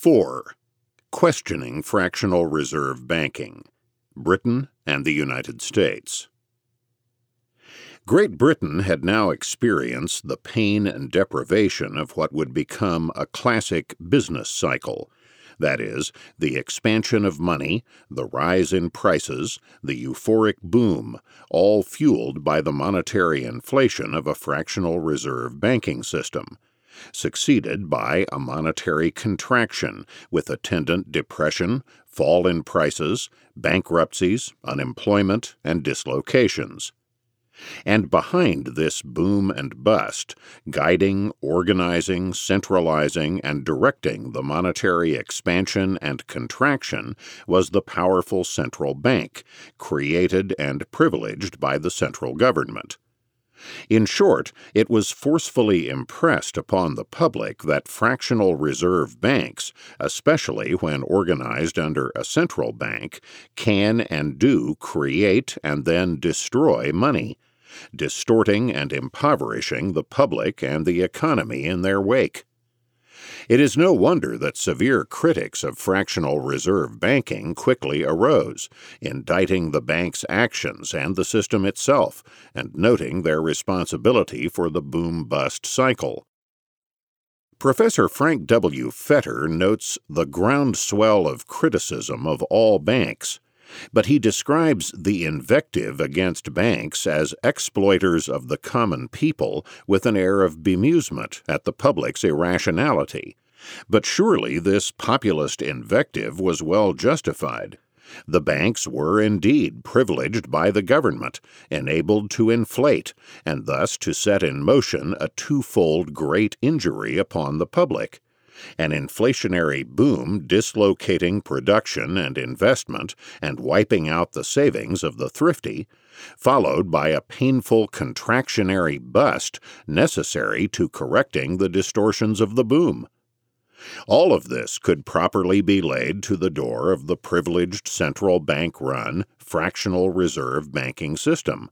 4. Questioning Fractional Reserve Banking Britain and the United States. Great Britain had now experienced the pain and deprivation of what would become a classic business cycle. That is, the expansion of money, the rise in prices, the euphoric boom, all fueled by the monetary inflation of a fractional reserve banking system succeeded by a monetary contraction with attendant depression, fall in prices, bankruptcies, unemployment, and dislocations. And behind this boom and bust, guiding, organizing, centralizing, and directing the monetary expansion and contraction was the powerful central bank, created and privileged by the central government. In short, it was forcefully impressed upon the public that fractional reserve banks, especially when organized under a central bank, can and do create and then destroy money, distorting and impoverishing the public and the economy in their wake. It is no wonder that severe critics of fractional reserve banking quickly arose, indicting the bank's actions and the system itself, and noting their responsibility for the boom bust cycle. Professor Frank W. Fetter notes the groundswell of criticism of all banks, but he describes the invective against banks as exploiters of the common people with an air of bemusement at the public's irrationality. But surely this populist invective was well justified. The banks were indeed privileged by the government, enabled to inflate, and thus to set in motion a twofold great injury upon the public an inflationary boom dislocating production and investment and wiping out the savings of the thrifty, followed by a painful contractionary bust necessary to correcting the distortions of the boom. All of this could properly be laid to the door of the privileged central bank run fractional reserve banking system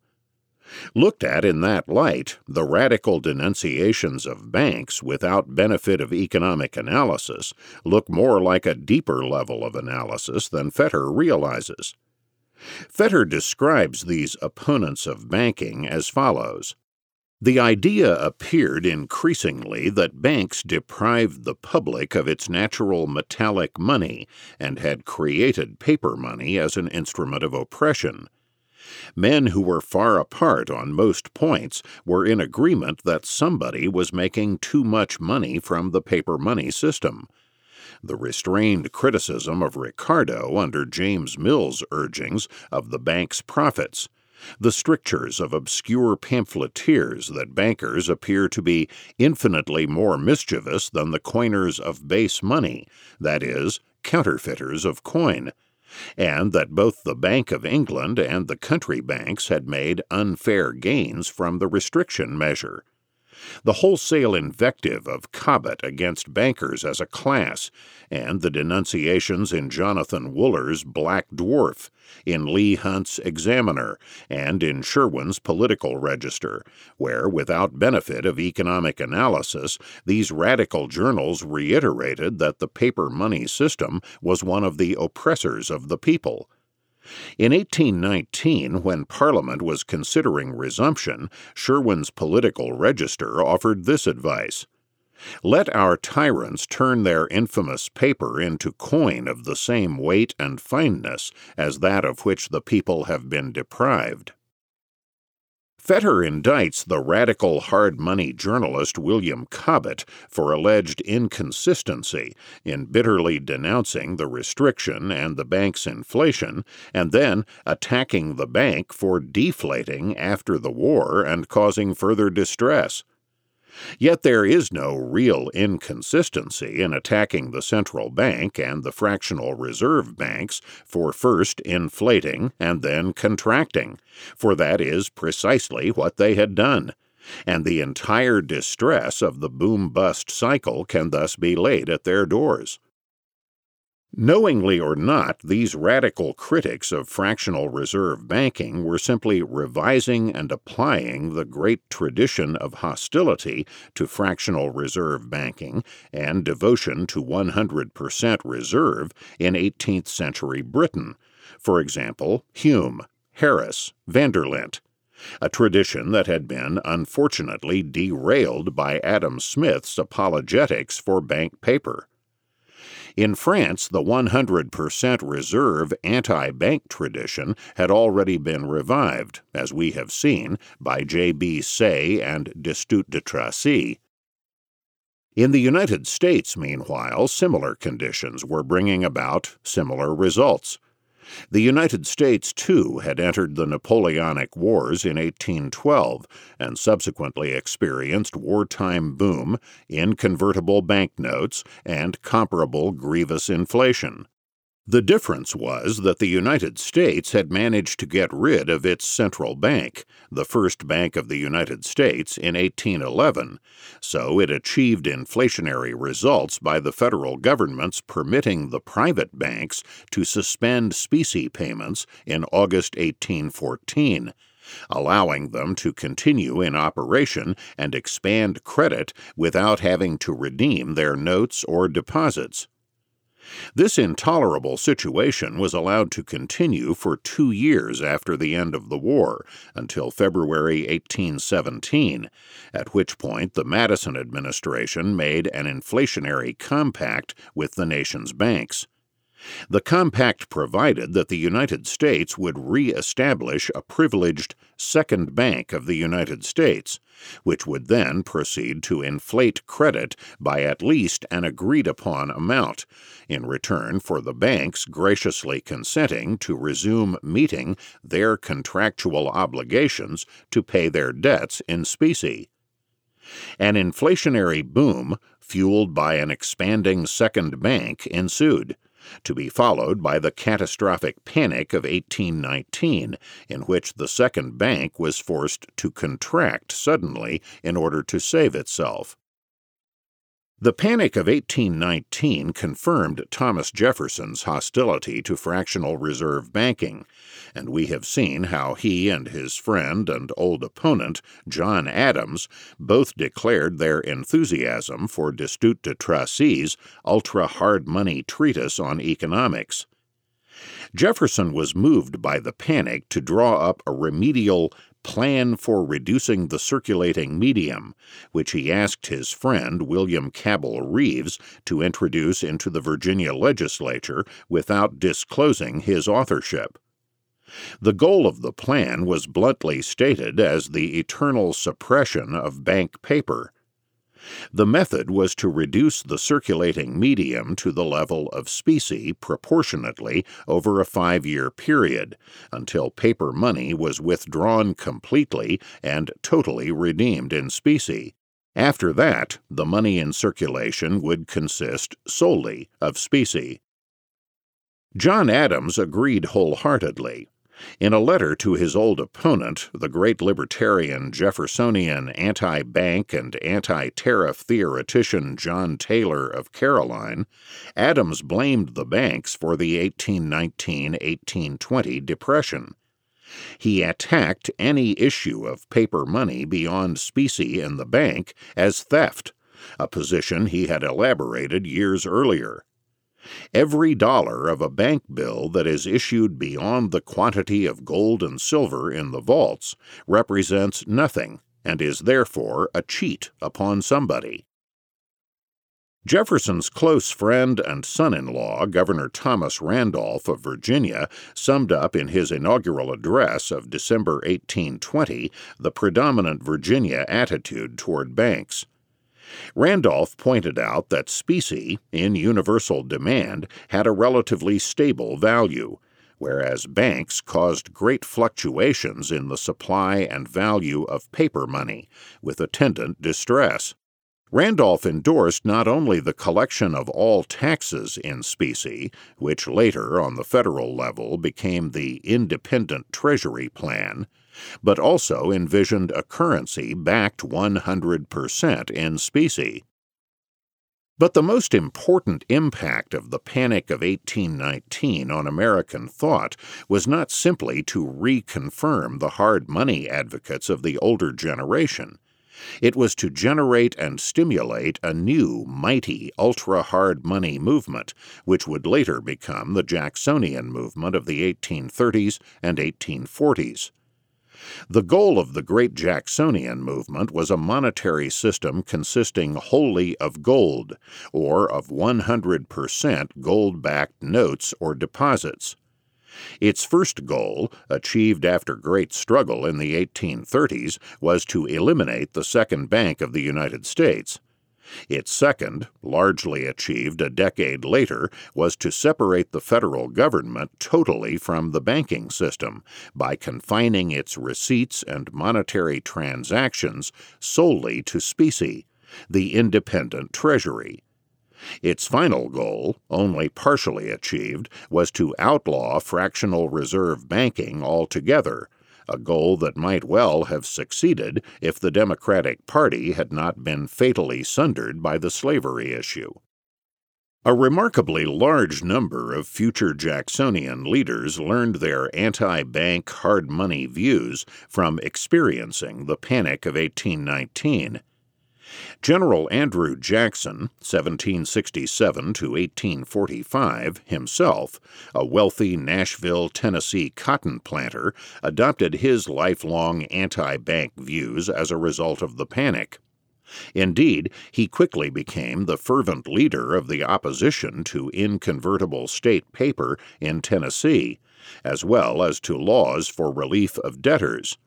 Looked at in that light, the radical denunciations of banks without benefit of economic analysis look more like a deeper level of analysis than Fetter realizes. Fetter describes these opponents of banking as follows. The idea appeared increasingly that banks deprived the public of its natural metallic money and had created paper money as an instrument of oppression. Men who were far apart on most points were in agreement that somebody was making too much money from the paper money system. The restrained criticism of Ricardo under James Mill's urgings of the bank's profits, the strictures of obscure pamphleteers that bankers appear to be infinitely more mischievous than the coiners of base money, that is, counterfeiters of coin and that both the Bank of England and the country banks had made unfair gains from the restriction measure. The wholesale invective of Cobbett against bankers as a class, and the denunciations in Jonathan Wooler's Black Dwarf, in Leigh Hunt's Examiner, and in Sherwin's Political Register, where, without benefit of economic analysis, these radical journals reiterated that the paper money system was one of the oppressors of the people. In 1819, when Parliament was considering resumption, Sherwin's Political Register offered this advice let our tyrants turn their infamous paper into coin of the same weight and fineness as that of which the people have been deprived. Fetter indicts the radical hard money journalist William Cobbett for alleged inconsistency in bitterly denouncing the restriction and the bank's inflation, and then attacking the bank for deflating after the war and causing further distress. Yet there is no real inconsistency in attacking the central bank and the fractional reserve banks for first inflating and then contracting, for that is precisely what they had done and the entire distress of the boom bust cycle can thus be laid at their doors. Knowingly or not, these radical critics of fractional reserve banking were simply revising and applying the great tradition of hostility to fractional reserve banking and devotion to 100% reserve in 18th century Britain. For example, Hume, Harris, Vanderlint, a tradition that had been unfortunately derailed by Adam Smith's apologetics for bank paper. In France, the 100% reserve anti bank tradition had already been revived, as we have seen, by J.B. Say and Destutt de Tracy. In the United States, meanwhile, similar conditions were bringing about similar results. The United States, too, had entered the Napoleonic Wars in 1812 and subsequently experienced wartime boom in convertible banknotes and comparable grievous inflation. The difference was that the United States had managed to get rid of its central bank, the first bank of the United States, in 1811, so it achieved inflationary results by the federal government's permitting the private banks to suspend specie payments in August 1814 allowing them to continue in operation and expand credit without having to redeem their notes or deposits. This intolerable situation was allowed to continue for two years after the end of the war, until February 1817, at which point the Madison administration made an inflationary compact with the nation's banks. The compact provided that the United States would re establish a privileged Second Bank of the United States, which would then proceed to inflate credit by at least an agreed upon amount, in return for the banks graciously consenting to resume meeting their contractual obligations to pay their debts in specie. An inflationary boom, fueled by an expanding second bank, ensued to be followed by the catastrophic panic of 1819, in which the second bank was forced to contract suddenly in order to save itself. The Panic of 1819 confirmed Thomas Jefferson's hostility to fractional reserve banking, and we have seen how he and his friend and old opponent, John Adams, both declared their enthusiasm for Destutt de Tracy's ultra hard money treatise on economics. Jefferson was moved by the panic to draw up a remedial plan for reducing the circulating medium, which he asked his friend William Cabell Rives to introduce into the Virginia legislature without disclosing his authorship. The goal of the plan was bluntly stated as the eternal suppression of bank paper, the method was to reduce the circulating medium to the level of specie proportionately over a five year period, until paper money was withdrawn completely and totally redeemed in specie. After that, the money in circulation would consist solely of specie. John Adams agreed wholeheartedly, in a letter to his old opponent, the great libertarian, Jeffersonian, anti bank, and anti tariff theoretician John Taylor of Caroline, Adams blamed the banks for the 1819 1820 Depression. He attacked any issue of paper money beyond specie in the bank as theft, a position he had elaborated years earlier. Every dollar of a bank bill that is issued beyond the quantity of gold and silver in the vaults represents nothing and is therefore a cheat upon somebody. Jefferson's close friend and son in law, Governor Thomas Randolph of Virginia, summed up in his inaugural address of December 1820 the predominant Virginia attitude toward banks. Randolph pointed out that specie, in universal demand, had a relatively stable value, whereas banks caused great fluctuations in the supply and value of paper money, with attendant distress. Randolph endorsed not only the collection of all taxes in specie, which later, on the federal level, became the Independent Treasury Plan, but also envisioned a currency backed 100% in specie. But the most important impact of the Panic of 1819 on American thought was not simply to reconfirm the hard money advocates of the older generation. It was to generate and stimulate a new, mighty, ultra hard money movement, which would later become the Jacksonian movement of the 1830s and 1840s. The goal of the Great Jacksonian movement was a monetary system consisting wholly of gold, or of 100% gold backed notes or deposits. Its first goal, achieved after great struggle in the 1830s, was to eliminate the Second Bank of the United States. Its second, largely achieved a decade later, was to separate the federal government totally from the banking system by confining its receipts and monetary transactions solely to specie, the independent treasury. Its final goal, only partially achieved, was to outlaw fractional reserve banking altogether a goal that might well have succeeded if the Democratic Party had not been fatally sundered by the slavery issue. A remarkably large number of future Jacksonian leaders learned their anti bank hard money views from experiencing the Panic of 1819 General Andrew Jackson, 1767 to 1845, himself, a wealthy Nashville, Tennessee cotton planter, adopted his lifelong anti bank views as a result of the panic. Indeed, he quickly became the fervent leader of the opposition to inconvertible state paper in Tennessee, as well as to laws for relief of debtors.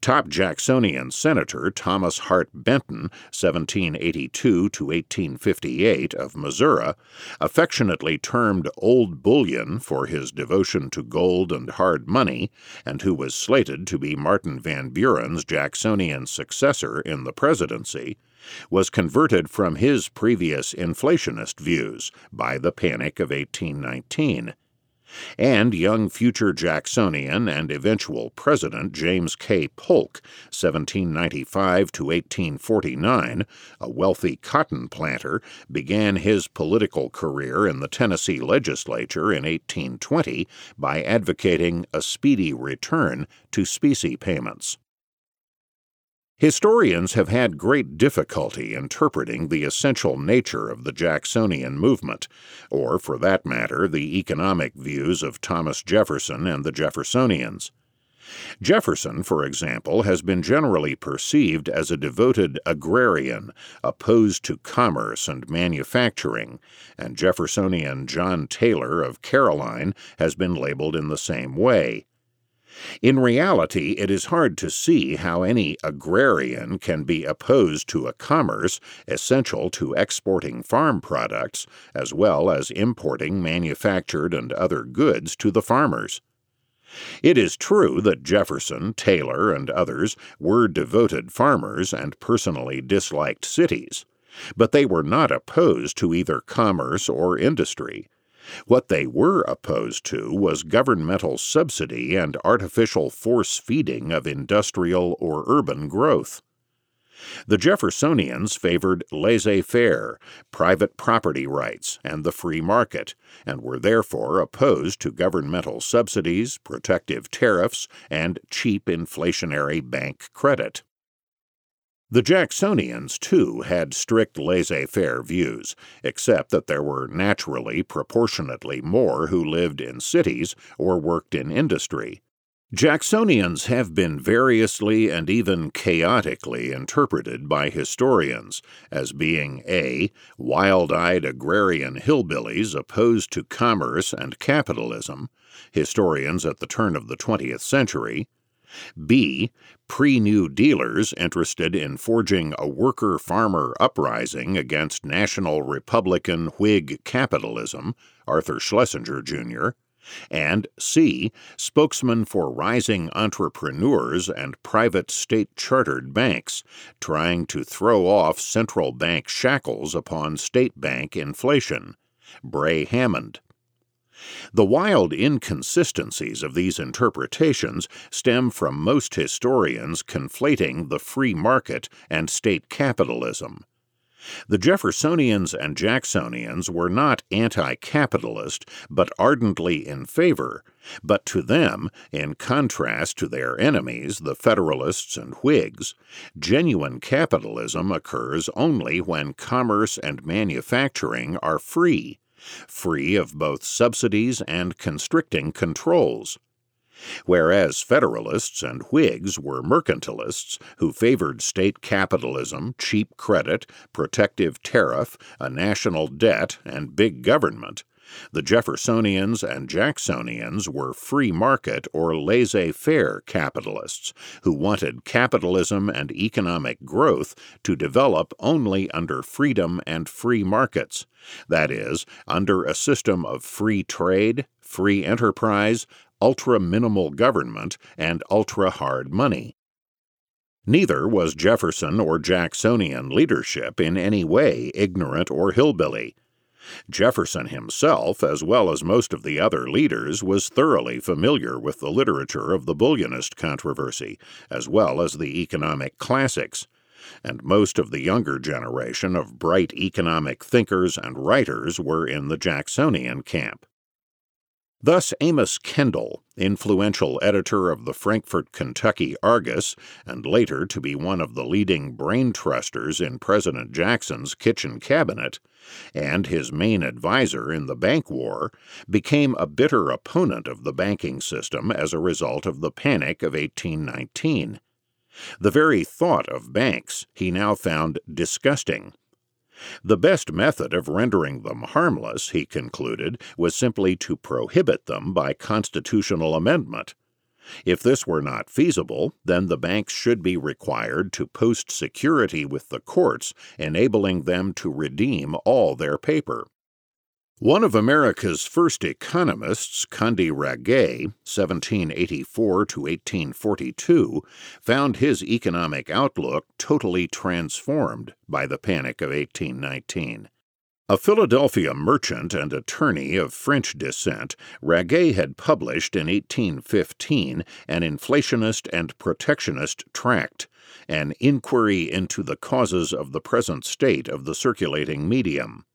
Top Jacksonian Senator Thomas Hart Benton, 1782 to 1858, of Missouri, affectionately termed Old Bullion for his devotion to gold and hard money, and who was slated to be Martin Van Buren's Jacksonian successor in the presidency, was converted from his previous inflationist views by the Panic of 1819 and young future Jacksonian and eventual President James K. Polk, 1795 to 1849, a wealthy cotton planter, began his political career in the Tennessee legislature in 1820 by advocating a speedy return to specie payments. Historians have had great difficulty interpreting the essential nature of the Jacksonian movement, or, for that matter, the economic views of Thomas Jefferson and the Jeffersonians. Jefferson, for example, has been generally perceived as a devoted agrarian, opposed to commerce and manufacturing, and Jeffersonian John Taylor of Caroline has been labeled in the same way. In reality, it is hard to see how any agrarian can be opposed to a commerce essential to exporting farm products, as well as importing manufactured and other goods to the farmers. It is true that Jefferson, Taylor, and others were devoted farmers and personally disliked cities, but they were not opposed to either commerce or industry. What they were opposed to was governmental subsidy and artificial force feeding of industrial or urban growth. The Jeffersonians favored laissez faire, private property rights, and the free market, and were therefore opposed to governmental subsidies, protective tariffs, and cheap inflationary bank credit. The Jacksonians, too, had strict laissez faire views, except that there were naturally proportionately more who lived in cities or worked in industry. Jacksonians have been variously and even chaotically interpreted by historians as being a. wild eyed agrarian hillbillies opposed to commerce and capitalism, historians at the turn of the 20th century, B. Pre New Dealers interested in forging a worker farmer uprising against National Republican Whig capitalism, Arthur Schlesinger, Jr., and C. Spokesman for rising entrepreneurs and private state chartered banks, trying to throw off central bank shackles upon state bank inflation, Bray Hammond. The wild inconsistencies of these interpretations stem from most historians conflating the free market and state capitalism. The Jeffersonians and Jacksonians were not anti capitalist, but ardently in favor. But to them, in contrast to their enemies, the Federalists and Whigs, genuine capitalism occurs only when commerce and manufacturing are free, free of both subsidies and constricting controls. Whereas Federalists and Whigs were mercantilists who favored state capitalism, cheap credit, protective tariff, a national debt, and big government, the Jeffersonians and Jacksonians were free market or laissez faire capitalists who wanted capitalism and economic growth to develop only under freedom and free markets, that is, under a system of free trade, free enterprise, ultra minimal government, and ultra hard money. Neither was Jefferson or Jacksonian leadership in any way ignorant or hillbilly. Jefferson himself, as well as most of the other leaders, was thoroughly familiar with the literature of the bullionist controversy, as well as the economic classics, and most of the younger generation of bright economic thinkers and writers were in the Jacksonian camp. Thus, Amos Kendall, influential editor of the Frankfort, Kentucky Argus, and later to be one of the leading brain trusters in President Jackson's kitchen cabinet, and his main adviser in the bank war, became a bitter opponent of the banking system as a result of the Panic of 1819. The very thought of banks he now found disgusting the best method of rendering them harmless, he concluded, was simply to prohibit them by constitutional amendment. If this were not feasible, then the banks should be required to post security with the courts, enabling them to redeem all their paper. One of America's first economists, Condy Raguet, 1784 to 1842, found his economic outlook totally transformed by the Panic of 1819. A Philadelphia merchant and attorney of French descent, Raguet had published in 1815 an inflationist and protectionist tract, an inquiry into the causes of the present state of the circulating medium.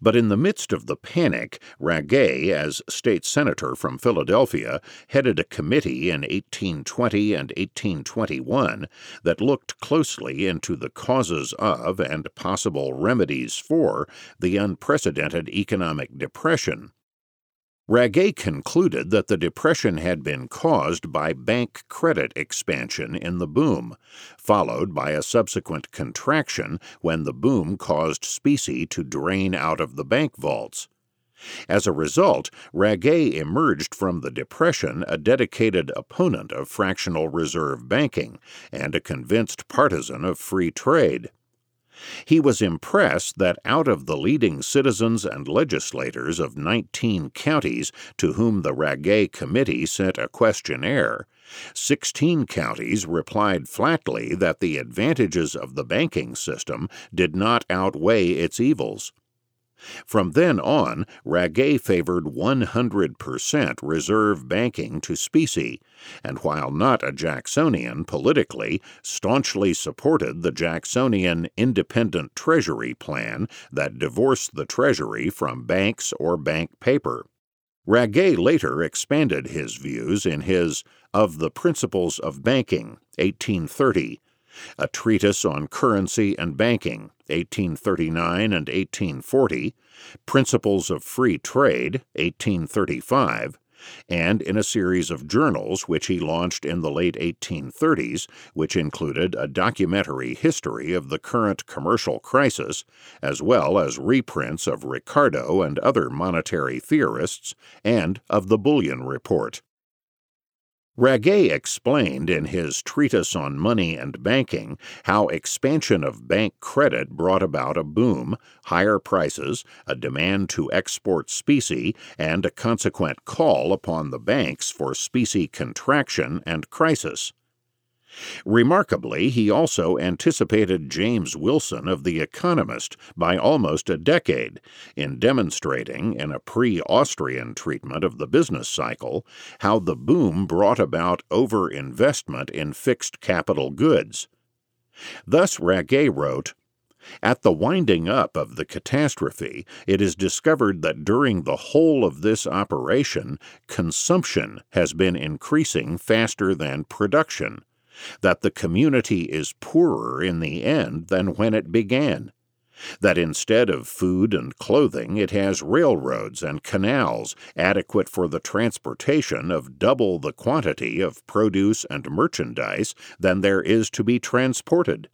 But in the midst of the panic, Raguet, as state senator from Philadelphia, headed a committee in 1820 and 1821 that looked closely into the causes of and possible remedies for the unprecedented economic depression Raguet concluded that the depression had been caused by bank credit expansion in the boom, followed by a subsequent contraction when the boom caused specie to drain out of the bank vaults. As a result, Raguet emerged from the Depression a dedicated opponent of fractional reserve banking and a convinced partisan of free trade. He was impressed that out of the leading citizens and legislators of 19 counties to whom the Raguet Committee sent a questionnaire, 16 counties replied flatly that the advantages of the banking system did not outweigh its evils. From then on, Raguet favored 100% reserve banking to specie, and while not a Jacksonian politically, staunchly supported the Jacksonian Independent Treasury Plan that divorced the Treasury from banks or bank paper. Raguet later expanded his views in his Of the Principles of Banking, 1830, a treatise on currency and banking, 1839 and 1840, Principles of Free Trade, 1835, and in a series of journals which he launched in the late 1830s, which included a documentary history of the current commercial crisis, as well as reprints of Ricardo and other monetary theorists, and of the Bullion Report. Raguet explained in his Treatise on Money and Banking how expansion of bank credit brought about a boom, higher prices, a demand to export specie, and a consequent call upon the banks for specie contraction and crisis. Remarkably, he also anticipated James Wilson of The Economist by almost a decade in demonstrating, in a pre Austrian treatment of the business cycle, how the boom brought about overinvestment in fixed capital goods. Thus Raguet wrote, At the winding up of the catastrophe, it is discovered that during the whole of this operation, consumption has been increasing faster than production, that the community is poorer in the end than when it began, that instead of food and clothing, it has railroads and canals adequate for the transportation of double the quantity of produce and merchandise than there is to be transported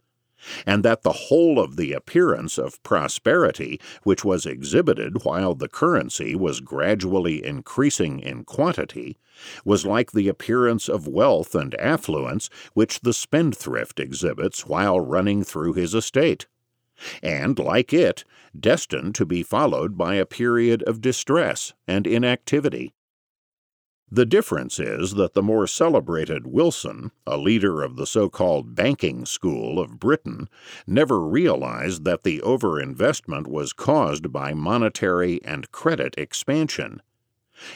and that the whole of the appearance of prosperity which was exhibited while the currency was gradually increasing in quantity was like the appearance of wealth and affluence which the spendthrift exhibits while running through his estate and, like it, destined to be followed by a period of distress and inactivity. The difference is that the more celebrated Wilson, a leader of the so called banking school of Britain, never realized that the overinvestment was caused by monetary and credit expansion.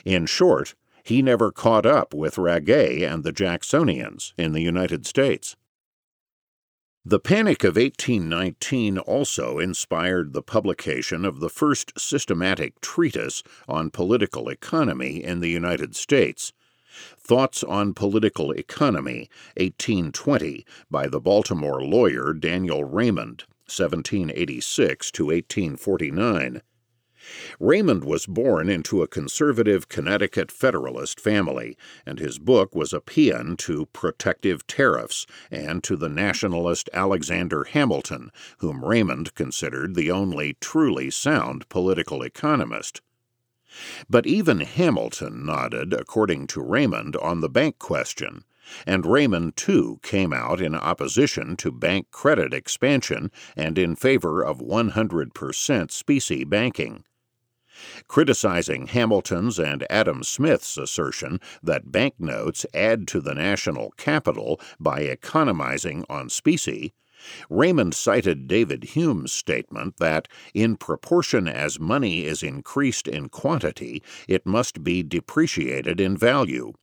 In short, he never caught up with Raguet and the Jacksonians in the United States. The Panic of 1819 also inspired the publication of the first systematic treatise on political economy in the United States. Thoughts on Political Economy, 1820, by the Baltimore lawyer Daniel Raymond, 1786 to 1849. Raymond was born into a conservative Connecticut Federalist family, and his book was a paean to protective tariffs and to the nationalist Alexander Hamilton, whom Raymond considered the only truly sound political economist. But even Hamilton nodded, according to Raymond, on the bank question, and Raymond, too, came out in opposition to bank credit expansion and in favor of 100% specie banking criticizing Hamilton's and Adam Smith's assertion that banknotes add to the national capital by economizing on specie, Raymond cited David Hume's statement that, in proportion as money is increased in quantity, it must be depreciated in value.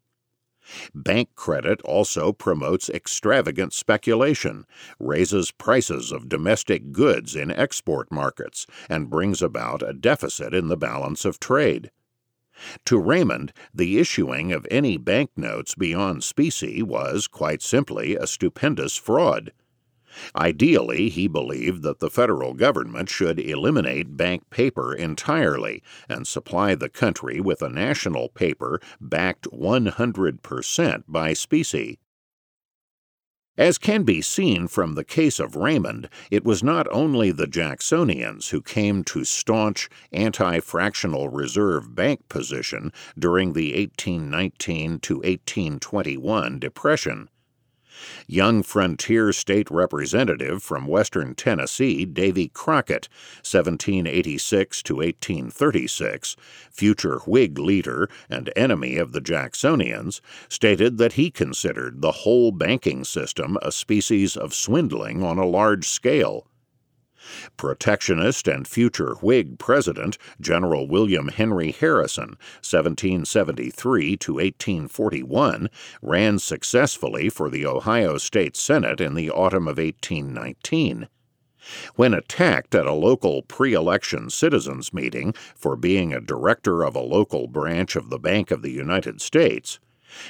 Bank credit also promotes extravagant speculation, raises prices of domestic goods in export markets, and brings about a deficit in the balance of trade. To Raymond, the issuing of any banknotes beyond specie was, quite simply, a stupendous fraud. Ideally, he believed that the federal government should eliminate bank paper entirely and supply the country with a national paper backed 100% by specie. As can be seen from the case of Raymond, it was not only the Jacksonians who came to staunch anti fractional reserve bank position during the 1819 to 1821 Depression. Young frontier state representative from western Tennessee, Davy Crockett, 1786 to 1836, future Whig leader and enemy of the Jacksonians, stated that he considered the whole banking system a species of swindling on a large scale Protectionist and future Whig President General William Henry Harrison, 1773 to 1841, ran successfully for the Ohio State Senate in the autumn of 1819. When attacked at a local pre election citizens meeting for being a director of a local branch of the Bank of the United States,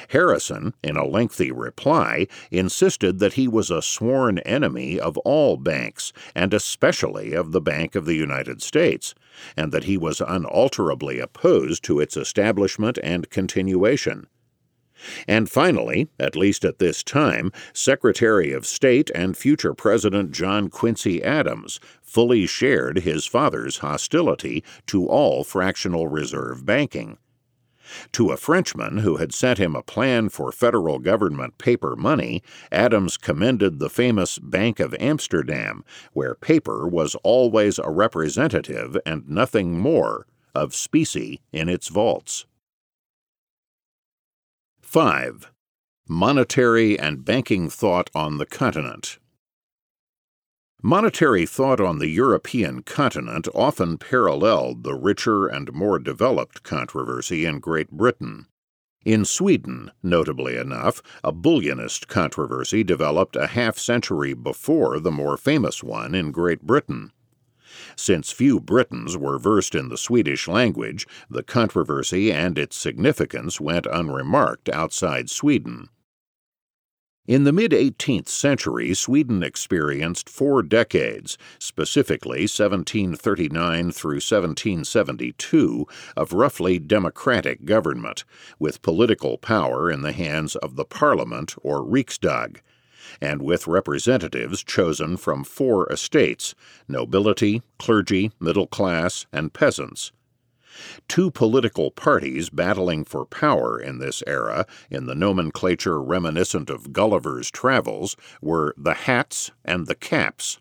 Harrison, in a lengthy reply, insisted that he was a sworn enemy of all banks, and especially of the Bank of the United States, and that he was unalterably opposed to its establishment and continuation. And finally, at least at this time, Secretary of State and future President John Quincy Adams fully shared his father's hostility to all fractional reserve banking. To a Frenchman who had sent him a plan for federal government paper money, Adams commended the famous Bank of Amsterdam, where paper was always a representative and nothing more of specie in its vaults. 5. Monetary and Banking Thought on the Continent. Monetary thought on the European continent often paralleled the richer and more developed controversy in Great Britain. In Sweden, notably enough, a bullionist controversy developed a half century before the more famous one in Great Britain. Since few Britons were versed in the Swedish language, the controversy and its significance went unremarked outside Sweden. In the mid 18th century, Sweden experienced four decades, specifically 1739 through 1772, of roughly democratic government, with political power in the hands of the Parliament or Riksdag, and with representatives chosen from four estates nobility, clergy, middle class, and peasants. Two political parties battling for power in this era, in the nomenclature reminiscent of Gulliver's Travels, were the Hats and the Caps.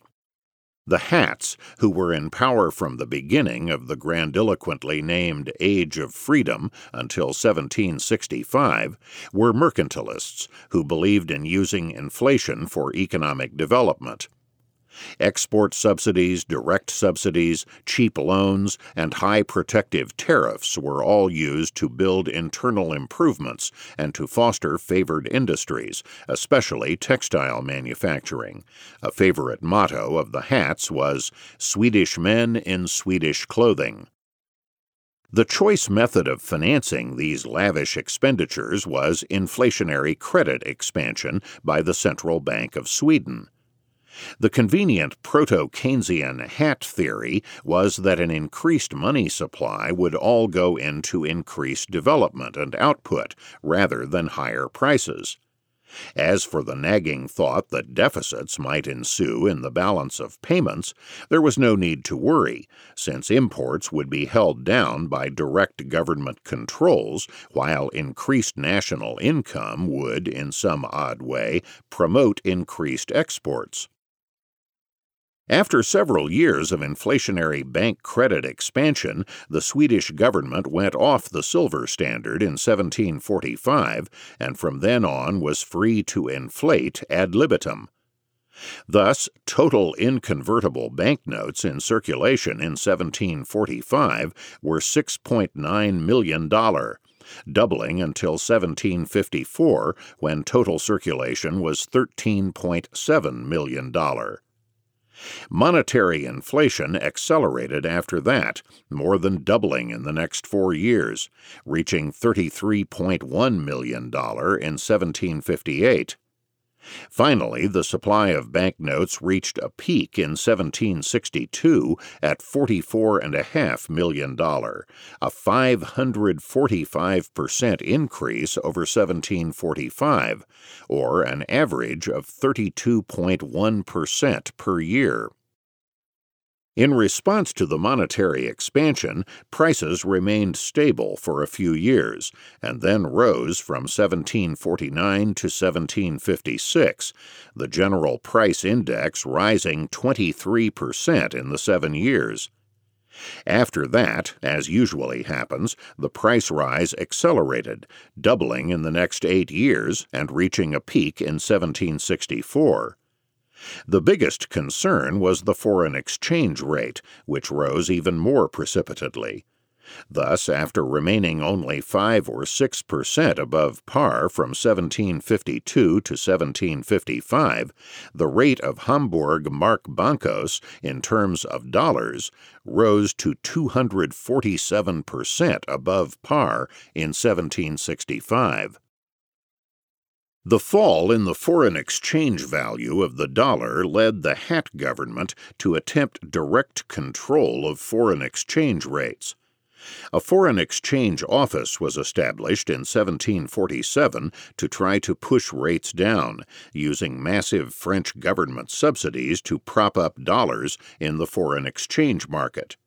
The Hats, who were in power from the beginning of the grandiloquently named Age of Freedom until 1765, were mercantilists who believed in using inflation for economic development. Export subsidies, direct subsidies, cheap loans, and high protective tariffs were all used to build internal improvements and to foster favored industries, especially textile manufacturing. A favorite motto of the hats was Swedish men in Swedish clothing. The choice method of financing these lavish expenditures was inflationary credit expansion by the Central Bank of Sweden. The convenient proto Keynesian hat theory was that an increased money supply would all go into increased development and output rather than higher prices. As for the nagging thought that deficits might ensue in the balance of payments, there was no need to worry, since imports would be held down by direct government controls, while increased national income would, in some odd way, promote increased exports. After several years of inflationary bank credit expansion, the Swedish government went off the silver standard in 1745 and from then on was free to inflate ad libitum. Thus, total inconvertible banknotes in circulation in 1745 were $6.9 million, doubling until 1754 when total circulation was $13.7 million. Monetary inflation accelerated after that, more than doubling in the next four years, reaching $33.1 million in 1758. Finally, the supply of banknotes reached a peak in 1762 at $44.5 million, a 545% increase over 1745, or an average of 32.1% per year. In response to the monetary expansion, prices remained stable for a few years, and then rose from 1749 to 1756, the general price index rising 23% in the seven years. After that, as usually happens, the price rise accelerated, doubling in the next eight years and reaching a peak in 1764. The biggest concern was the foreign exchange rate, which rose even more precipitately. Thus, after remaining only 5 or 6 per cent above par from 1752 to 1755, the rate of Hamburg Mark Bancos in terms of dollars rose to 247 per cent above par in 1765. The fall in the foreign exchange value of the dollar led the Hat government to attempt direct control of foreign exchange rates. A foreign exchange office was established in 1747 to try to push rates down, using massive French government subsidies to prop up dollars in the foreign exchange market.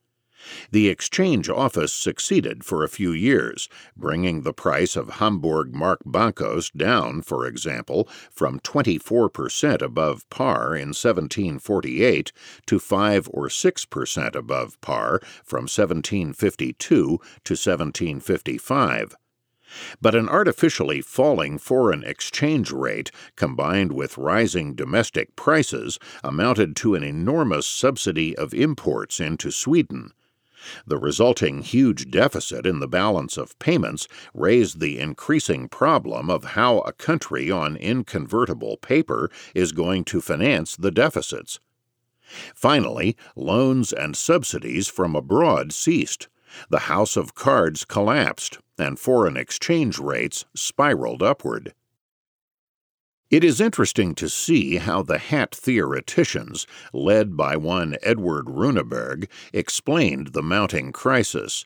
The exchange office succeeded for a few years, bringing the price of Hamburg Mark Bancos down, for example, from 24% above par in 1748 to 5 or 6% above par from 1752 to 1755. But an artificially falling foreign exchange rate, combined with rising domestic prices, amounted to an enormous subsidy of imports into Sweden. The resulting huge deficit in the balance of payments raised the increasing problem of how a country on inconvertible paper is going to finance the deficits. Finally, loans and subsidies from abroad ceased. The house of cards collapsed, and foreign exchange rates spiraled upward. It is interesting to see how the hat theoreticians, led by one Edward Runeberg, explained the mounting crisis.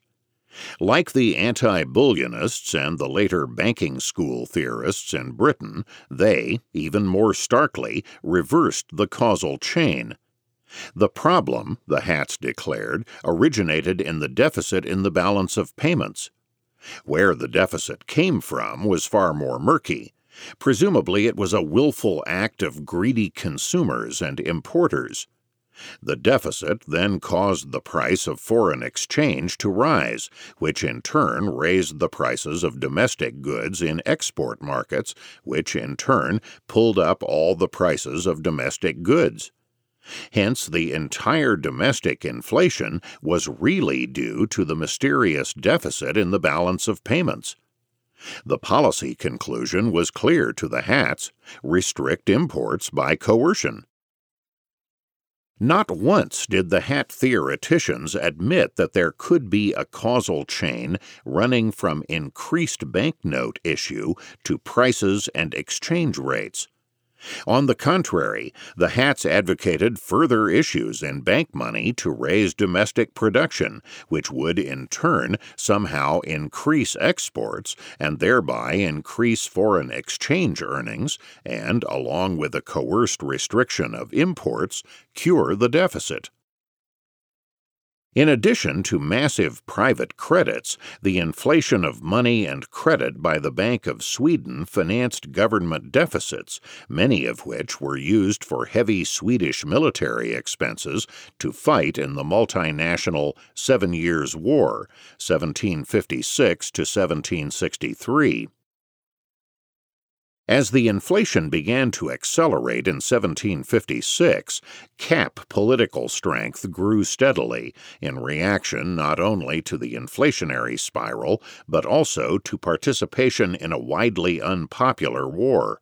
Like the anti bullionists and the later banking school theorists in Britain, they, even more starkly, reversed the causal chain. The problem, the Hats declared, originated in the deficit in the balance of payments. Where the deficit came from was far more murky. Presumably, it was a willful act of greedy consumers and importers. The deficit then caused the price of foreign exchange to rise, which in turn raised the prices of domestic goods in export markets, which in turn pulled up all the prices of domestic goods. Hence, the entire domestic inflation was really due to the mysterious deficit in the balance of payments. The policy conclusion was clear to the hats restrict imports by coercion. Not once did the hat theoreticians admit that there could be a causal chain running from increased banknote issue to prices and exchange rates. On the contrary, the Hats advocated further issues in bank money to raise domestic production, which would in turn somehow increase exports and thereby increase foreign exchange earnings and, along with a coerced restriction of imports, cure the deficit. In addition to massive private credits, the inflation of money and credit by the Bank of Sweden financed government deficits, many of which were used for heavy Swedish military expenses to fight in the multinational Seven Years' War, 1756 to 1763. As the inflation began to accelerate in 1756, cap political strength grew steadily, in reaction not only to the inflationary spiral, but also to participation in a widely unpopular war.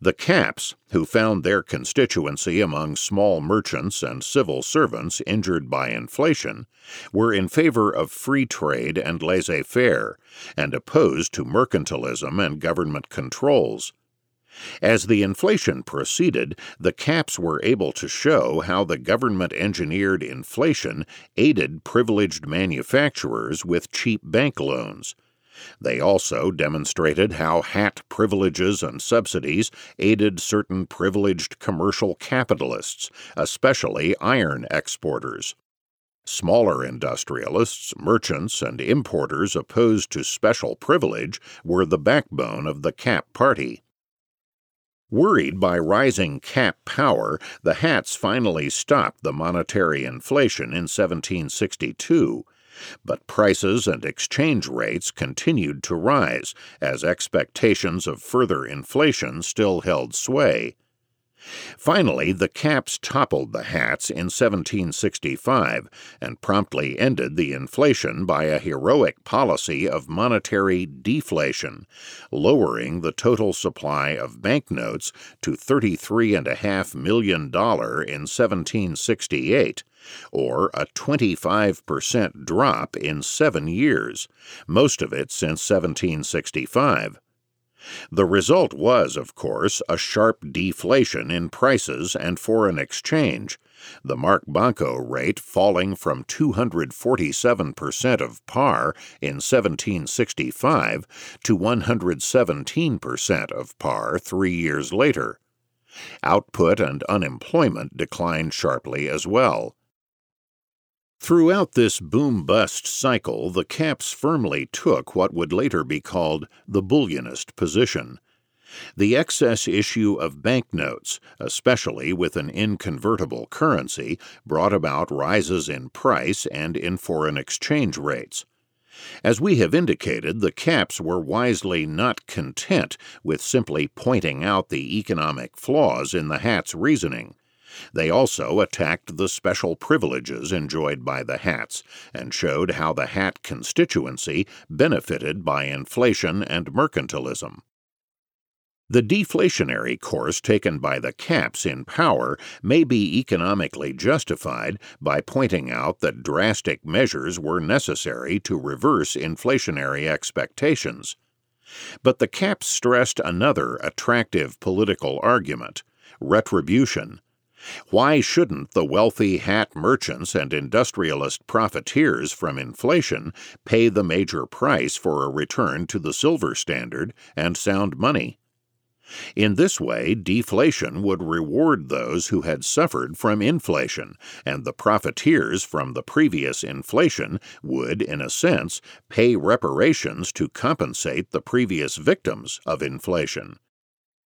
The Caps, who found their constituency among small merchants and civil servants injured by inflation, were in favor of free trade and laissez faire, and opposed to mercantilism and government controls. As the inflation proceeded, the caps were able to show how the government engineered inflation aided privileged manufacturers with cheap bank loans, they also demonstrated how hat privileges and subsidies aided certain privileged commercial capitalists, especially iron exporters. Smaller industrialists, merchants, and importers opposed to special privilege were the backbone of the Cap Party. Worried by rising cap power, the Hats finally stopped the monetary inflation in 1762 but prices and exchange rates continued to rise as expectations of further inflation still held sway. Finally, the caps toppled the hats in 1765 and promptly ended the inflation by a heroic policy of monetary deflation, lowering the total supply of banknotes to $33.5 million in 1768 or a 25% drop in seven years, most of it since 1765. The result was, of course, a sharp deflation in prices and foreign exchange, the Mark Banco rate falling from 247% of par in 1765 to 117% of par three years later. Output and unemployment declined sharply as well. Throughout this boom bust cycle, the caps firmly took what would later be called the bullionist position. The excess issue of banknotes, especially with an inconvertible currency, brought about rises in price and in foreign exchange rates. As we have indicated, the caps were wisely not content with simply pointing out the economic flaws in the hat's reasoning. They also attacked the special privileges enjoyed by the hats and showed how the hat constituency benefited by inflation and mercantilism. The deflationary course taken by the caps in power may be economically justified by pointing out that drastic measures were necessary to reverse inflationary expectations. But the caps stressed another attractive political argument retribution. Why shouldn't the wealthy hat merchants and industrialist profiteers from inflation pay the major price for a return to the silver standard and sound money? In this way, deflation would reward those who had suffered from inflation, and the profiteers from the previous inflation would, in a sense, pay reparations to compensate the previous victims of inflation.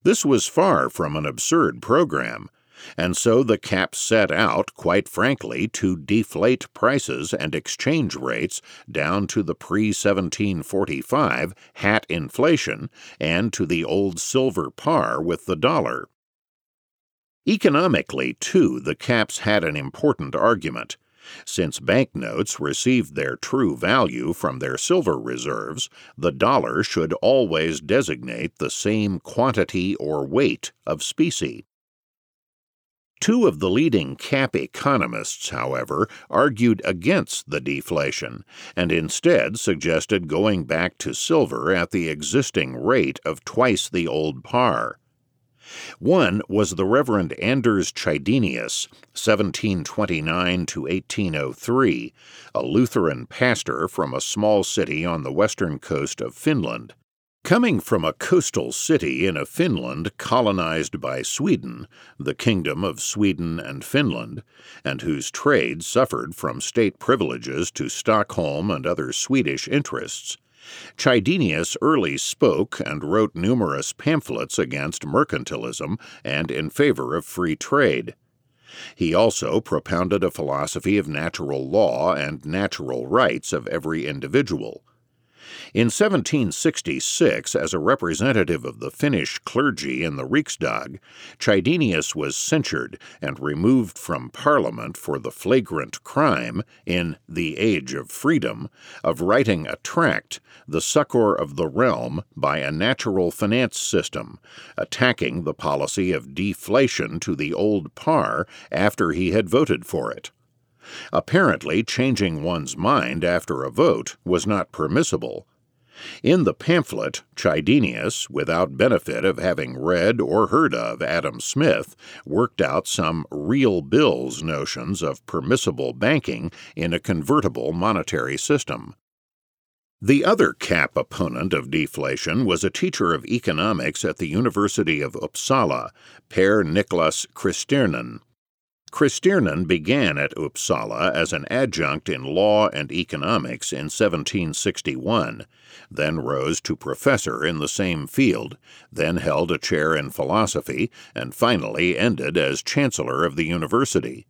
This was far from an absurd program, and so the cap set out, quite frankly, to deflate prices and exchange rates down to the pre 1745 hat inflation and to the old silver par with the dollar. Economically, too, the caps had an important argument. Since banknotes received their true value from their silver reserves, the dollar should always designate the same quantity or weight of specie. Two of the leading cap economists, however, argued against the deflation and instead suggested going back to silver at the existing rate of twice the old par. One was the Reverend Anders Chydenius, 1729 to 1803, a Lutheran pastor from a small city on the western coast of Finland. Coming from a coastal city in a Finland colonized by Sweden, the Kingdom of Sweden and Finland, and whose trade suffered from state privileges to Stockholm and other Swedish interests, Chydenius early spoke and wrote numerous pamphlets against mercantilism and in favor of free trade. He also propounded a philosophy of natural law and natural rights of every individual in 1766, as a representative of the Finnish clergy in the Riksdag, Chydenius was censured and removed from Parliament for the flagrant crime, in The Age of Freedom, of writing a tract, The Succor of the Realm by a Natural Finance System, attacking the policy of deflation to the old par after he had voted for it. Apparently, changing one's mind after a vote was not permissible. In the pamphlet, Chydenius, without benefit of having read or heard of Adam Smith, worked out some real bills notions of permissible banking in a convertible monetary system. The other cap opponent of deflation was a teacher of economics at the University of Uppsala, Pehr Niclas Christiernin. Christiernin began at Uppsala as an adjunct in law and economics in 1761, then rose to professor in the same field, then held a chair in philosophy, and finally ended as chancellor of the university.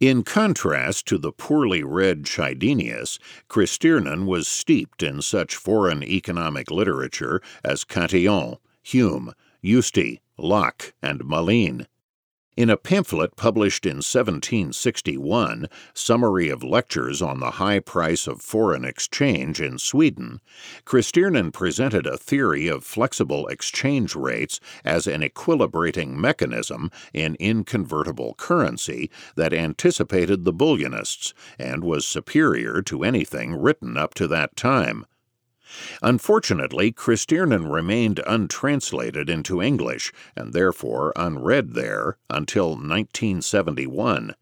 In contrast to the poorly read Chydenius, Christiernin was steeped in such foreign economic literature as Cantillon, Hume, Justi, Locke, and Melon. In a pamphlet published in 1761, Summary of Lectures on the High Price of Foreign Exchange in Sweden, Christiernin presented a theory of flexible exchange rates as an equilibrating mechanism in inconvertible currency that anticipated the bullionists and was superior to anything written up to that time. Unfortunately, Christiernin remained untranslated into English and therefore unread there until 1971.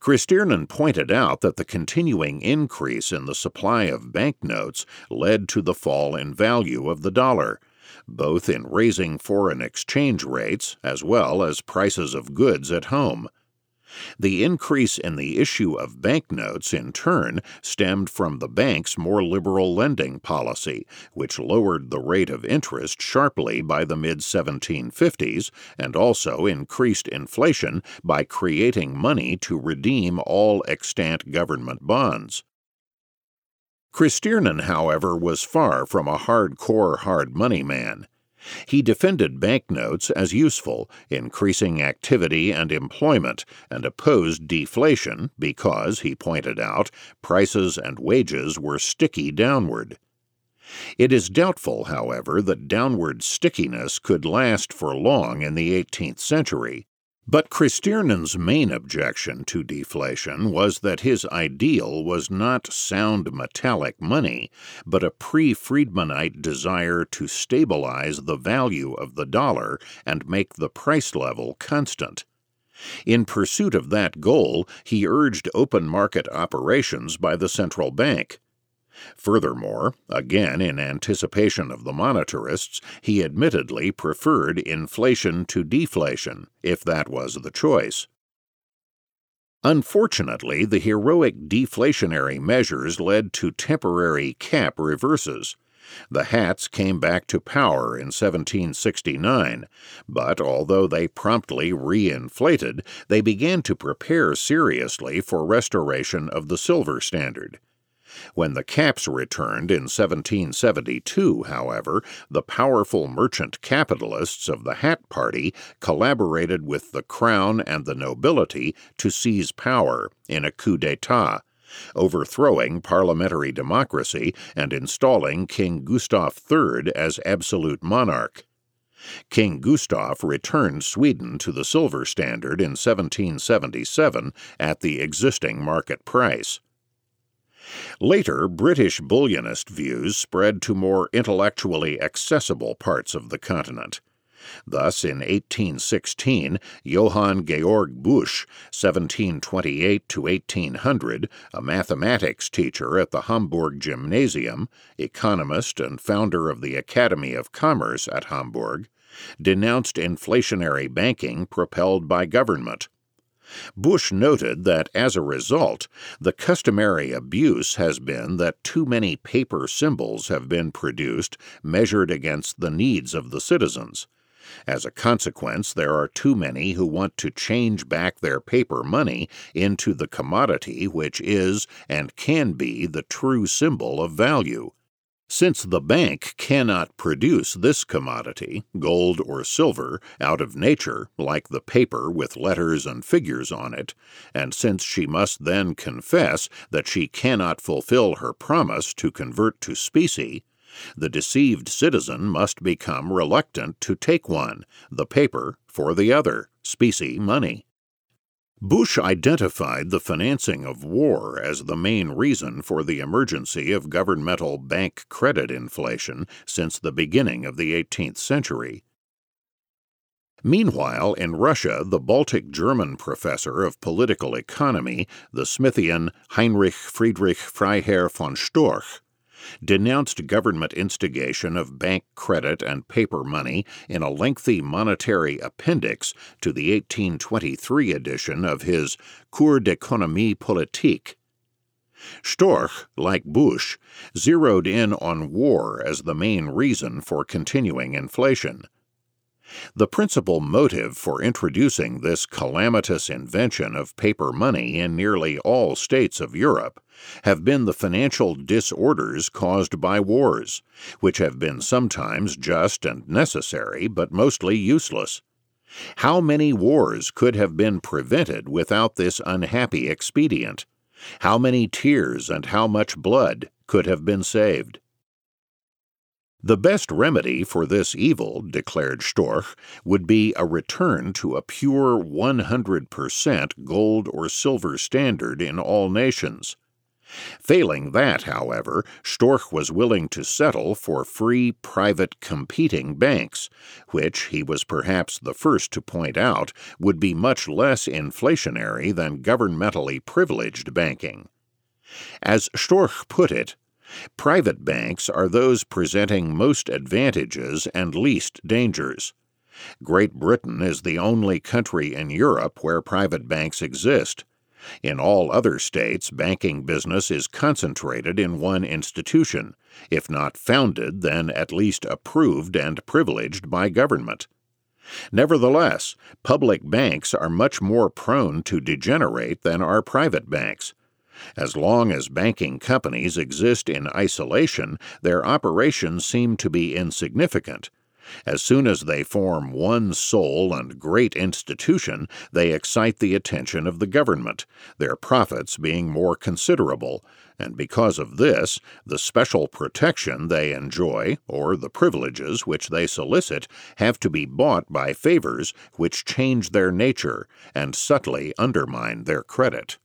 Christiernin pointed out that the continuing increase in the supply of banknotes led to the fall in value of the dollar, both in raising foreign exchange rates as well as prices of goods at home. The increase in the issue of banknotes, in turn, stemmed from the bank's more liberal lending policy, which lowered the rate of interest sharply by the mid 1750s and also increased inflation by creating money to redeem all extant government bonds. Christiernin, however, was far from a hardcore hard money man. He defended banknotes as useful, increasing activity and employment, and opposed deflation because, he pointed out, prices and wages were sticky downward. It is doubtful, however, that downward stickiness could last for long in the 18th century, but Christiernin's main objection to deflation was that his ideal was not sound metallic money, but a pre Friedmanite desire to stabilize the value of the dollar and make the price level constant. In pursuit of that goal, he urged open market operations by the central bank. Furthermore, again in anticipation of the monetarists, he admittedly preferred inflation to deflation, if that was the choice. Unfortunately, the heroic deflationary measures led to temporary cap reverses. The hats came back to power in 1769, but although they promptly re-inflated, they began to prepare seriously for restoration of the silver standard. When the caps returned in 1772, however, the powerful merchant capitalists of the Hat Party collaborated with the Crown and the nobility to seize power in a coup d'etat, overthrowing parliamentary democracy and installing King Gustav III as absolute monarch. King Gustav returned Sweden to the silver standard in 1777 at the existing market price. Later, British bullionist views spread to more intellectually accessible parts of the continent. Thus, in 1816, Johann Georg Busch, 1728 to 1800, a mathematics teacher at the Hamburg Gymnasium, economist and founder of the Academy of Commerce at Hamburg, denounced inflationary banking propelled by government. Busch noted that as a result, the customary abuse has been that too many paper symbols have been produced measured against the needs of the citizens. As a consequence, there are too many who want to change back their paper money into the commodity which is and can be the true symbol of value. Since the bank cannot produce this commodity, gold or silver, out of nature, like the paper with letters and figures on it, and since she must then confess that she cannot fulfill her promise to convert to specie, the deceived citizen must become reluctant to take one, the paper, for the other, specie money. Busch identified the financing of war as the main reason for the emergency of governmental bank credit inflation since the beginning of the 18th century. Meanwhile, in Russia, the Baltic German professor of political economy, the Smithian Heinrich Friedrich Freiherr von Storch, denounced government instigation of bank credit and paper money in a lengthy monetary appendix to the 1823 edition of his Cours d'économie politique. Storch, like Busch, zeroed in on war as the main reason for continuing inflation. The principal motive for introducing this calamitous invention of paper money in nearly all states of Europe have been the financial disorders caused by wars, which have been sometimes just and necessary, but mostly useless. How many wars could have been prevented without this unhappy expedient? How many tears and how much blood could have been saved? The best remedy for this evil, declared Storch, would be a return to a pure 100% gold or silver standard in all nations. Failing that, however, Storch was willing to settle for free private competing banks, which, he was perhaps the first to point out, would be much less inflationary than governmentally privileged banking. As Storch put it, Private banks are those presenting most advantages and least dangers. Great Britain is the only country in Europe where private banks exist. In all other states, banking business is concentrated in one institution, if not founded, then at least approved and privileged by government. Nevertheless, public banks are much more prone to degenerate than are private banks. As long as banking companies exist in isolation, their operations seem to be insignificant, As soon as they form one sole and great institution, they excite the attention of the government, their profits being more considerable, and because of this, the special protection they enjoy, or the privileges which they solicit, have to be bought by favors which change their nature and subtly undermine their credit.